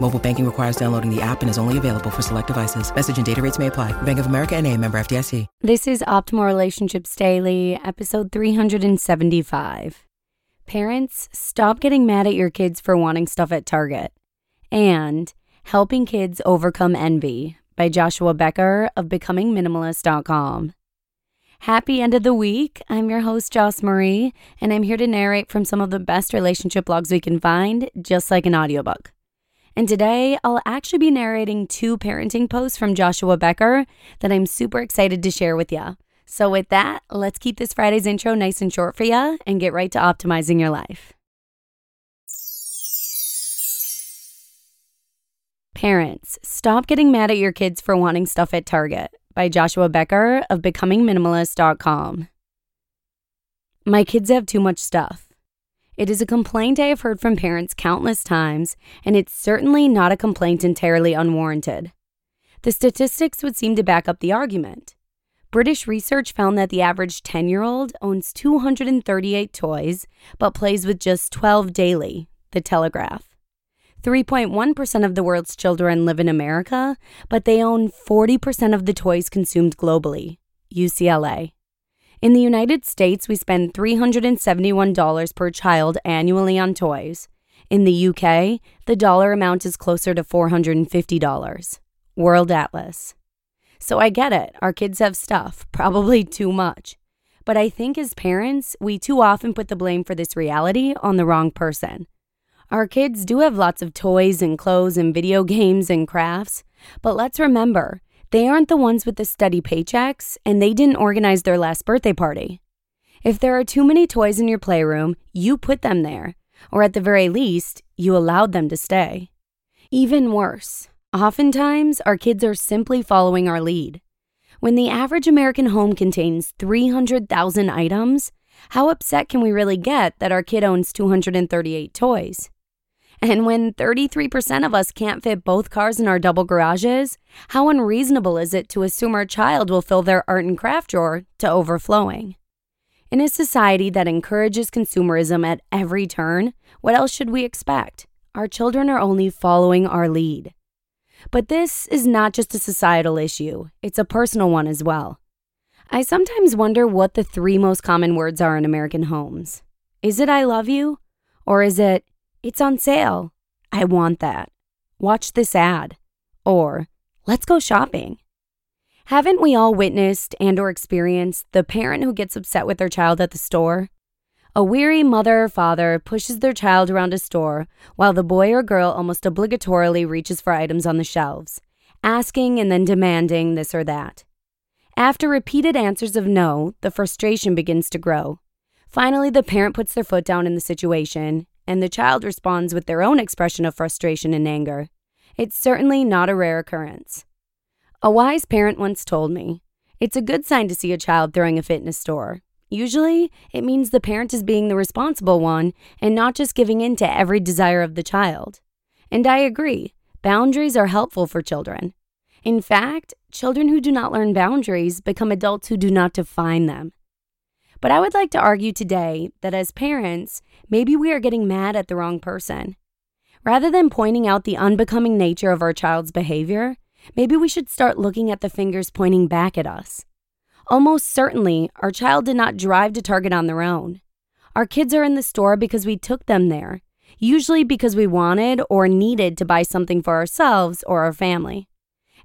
Mobile banking requires downloading the app and is only available for select devices. Message and data rates may apply. Bank of America and a member FDIC. This is Optimal Relationships Daily, episode 375. Parents, stop getting mad at your kids for wanting stuff at Target. And Helping Kids Overcome Envy by Joshua Becker of BecomingMinimalist.com. Happy end of the week. I'm your host, Joss Marie, and I'm here to narrate from some of the best relationship blogs we can find, just like an audiobook. And today, I'll actually be narrating two parenting posts from Joshua Becker that I'm super excited to share with you. So, with that, let's keep this Friday's intro nice and short for you and get right to optimizing your life. Parents, stop getting mad at your kids for wanting stuff at Target by Joshua Becker of BecomingMinimalist.com. My kids have too much stuff. It is a complaint I have heard from parents countless times, and it's certainly not a complaint entirely unwarranted. The statistics would seem to back up the argument. British research found that the average 10 year old owns 238 toys, but plays with just 12 daily, The Telegraph. 3.1% of the world's children live in America, but they own 40% of the toys consumed globally. UCLA. In the United States, we spend $371 per child annually on toys. In the UK, the dollar amount is closer to $450. World Atlas. So I get it, our kids have stuff, probably too much. But I think as parents, we too often put the blame for this reality on the wrong person. Our kids do have lots of toys and clothes and video games and crafts, but let's remember, they aren't the ones with the steady paychecks and they didn't organize their last birthday party. If there are too many toys in your playroom, you put them there, or at the very least, you allowed them to stay. Even worse, oftentimes our kids are simply following our lead. When the average American home contains 300,000 items, how upset can we really get that our kid owns 238 toys? And when 33% of us can't fit both cars in our double garages, how unreasonable is it to assume our child will fill their art and craft drawer to overflowing? In a society that encourages consumerism at every turn, what else should we expect? Our children are only following our lead. But this is not just a societal issue, it's a personal one as well. I sometimes wonder what the three most common words are in American homes. Is it I love you? Or is it it's on sale. I want that. Watch this ad. Or, let's go shopping. Haven't we all witnessed and or experienced the parent who gets upset with their child at the store? A weary mother or father pushes their child around a store while the boy or girl almost obligatorily reaches for items on the shelves, asking and then demanding this or that. After repeated answers of no, the frustration begins to grow. Finally, the parent puts their foot down in the situation and the child responds with their own expression of frustration and anger. It's certainly not a rare occurrence. A wise parent once told me it's a good sign to see a child throwing a fit in a store. Usually, it means the parent is being the responsible one and not just giving in to every desire of the child. And I agree, boundaries are helpful for children. In fact, children who do not learn boundaries become adults who do not define them. But I would like to argue today that as parents, maybe we are getting mad at the wrong person. Rather than pointing out the unbecoming nature of our child's behavior, maybe we should start looking at the fingers pointing back at us. Almost certainly, our child did not drive to Target on their own. Our kids are in the store because we took them there, usually because we wanted or needed to buy something for ourselves or our family.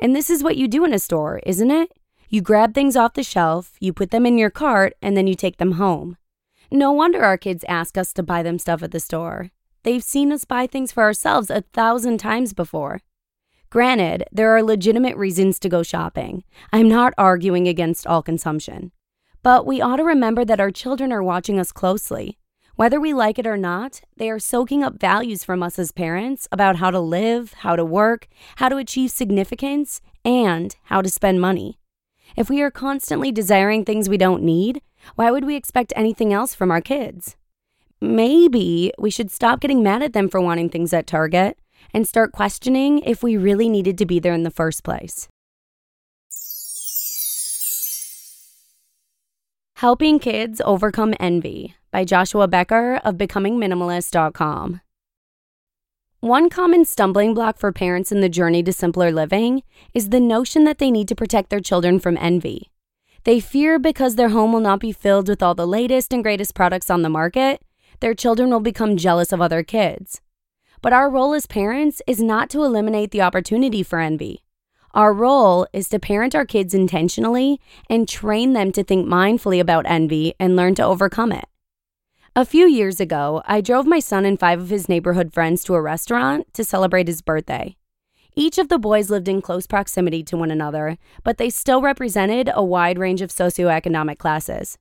And this is what you do in a store, isn't it? You grab things off the shelf, you put them in your cart, and then you take them home. No wonder our kids ask us to buy them stuff at the store. They've seen us buy things for ourselves a thousand times before. Granted, there are legitimate reasons to go shopping. I'm not arguing against all consumption. But we ought to remember that our children are watching us closely. Whether we like it or not, they are soaking up values from us as parents about how to live, how to work, how to achieve significance, and how to spend money. If we are constantly desiring things we don't need, why would we expect anything else from our kids? Maybe we should stop getting mad at them for wanting things at Target and start questioning if we really needed to be there in the first place. Helping Kids Overcome Envy by Joshua Becker of BecomingMinimalist.com. One common stumbling block for parents in the journey to simpler living is the notion that they need to protect their children from envy. They fear because their home will not be filled with all the latest and greatest products on the market, their children will become jealous of other kids. But our role as parents is not to eliminate the opportunity for envy. Our role is to parent our kids intentionally and train them to think mindfully about envy and learn to overcome it. A few years ago, I drove my son and five of his neighborhood friends to a restaurant to celebrate his birthday. Each of the boys lived in close proximity to one another, but they still represented a wide range of socioeconomic classes.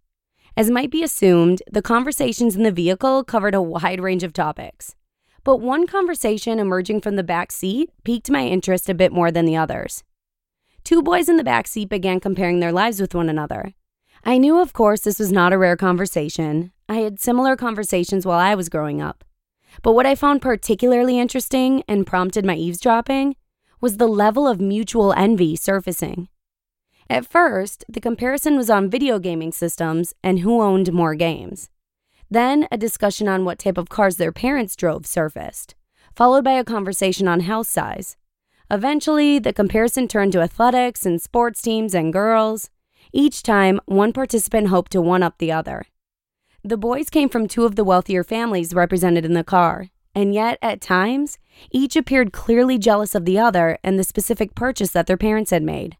As might be assumed, the conversations in the vehicle covered a wide range of topics. But one conversation emerging from the back seat piqued my interest a bit more than the others. Two boys in the back seat began comparing their lives with one another. I knew, of course, this was not a rare conversation. I had similar conversations while I was growing up. But what I found particularly interesting and prompted my eavesdropping was the level of mutual envy surfacing. At first, the comparison was on video gaming systems and who owned more games. Then, a discussion on what type of cars their parents drove surfaced, followed by a conversation on house size. Eventually, the comparison turned to athletics and sports teams and girls. Each time, one participant hoped to one up the other. The boys came from two of the wealthier families represented in the car, and yet, at times, each appeared clearly jealous of the other and the specific purchase that their parents had made.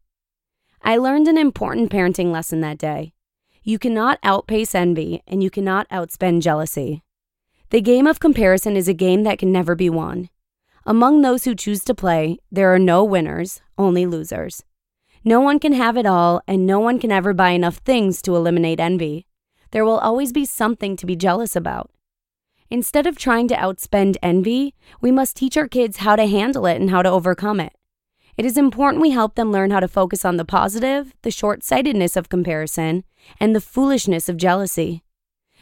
I learned an important parenting lesson that day. You cannot outpace envy, and you cannot outspend jealousy. The game of comparison is a game that can never be won. Among those who choose to play, there are no winners, only losers. No one can have it all, and no one can ever buy enough things to eliminate envy. There will always be something to be jealous about. Instead of trying to outspend envy, we must teach our kids how to handle it and how to overcome it. It is important we help them learn how to focus on the positive, the short sightedness of comparison, and the foolishness of jealousy.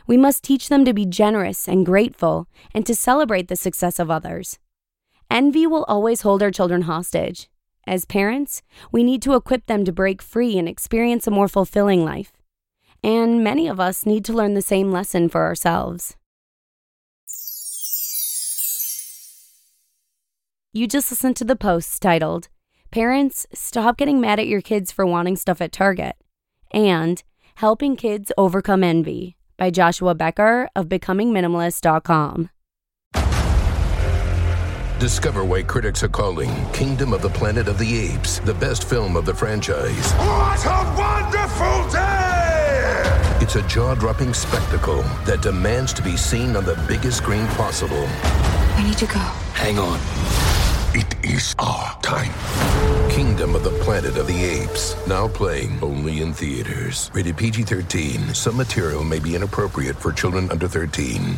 We must teach them to be generous and grateful and to celebrate the success of others. Envy will always hold our children hostage. As parents, we need to equip them to break free and experience a more fulfilling life. And many of us need to learn the same lesson for ourselves. You just listened to the post titled, Parents, Stop Getting Mad at Your Kids for Wanting Stuff at Target, and Helping Kids Overcome Envy by Joshua Becker of BecomingMinimalist.com. Discover why critics are calling Kingdom of the Planet of the Apes the best film of the franchise. What a wonderful day! It's a jaw dropping spectacle that demands to be seen on the biggest screen possible. We need to go. Hang on. It is our time. Kingdom of the Planet of the Apes. Now playing only in theaters. Rated PG 13. Some material may be inappropriate for children under 13.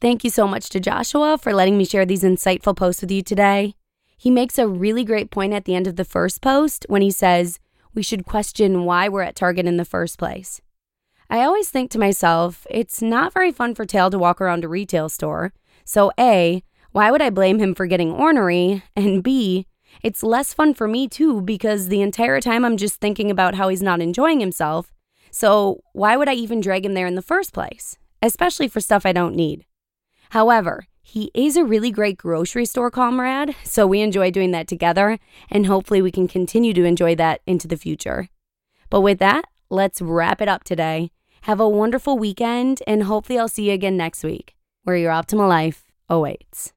Thank you so much to Joshua for letting me share these insightful posts with you today. He makes a really great point at the end of the first post when he says we should question why we're at Target in the first place. I always think to myself, it's not very fun for Tail to walk around a retail store. So, A, why would I blame him for getting ornery? And B, it's less fun for me too because the entire time I'm just thinking about how he's not enjoying himself. So, why would I even drag him there in the first place? Especially for stuff I don't need. However, he is a really great grocery store comrade, so we enjoy doing that together, and hopefully we can continue to enjoy that into the future. But with that, let's wrap it up today. Have a wonderful weekend, and hopefully I'll see you again next week, where your optimal life awaits.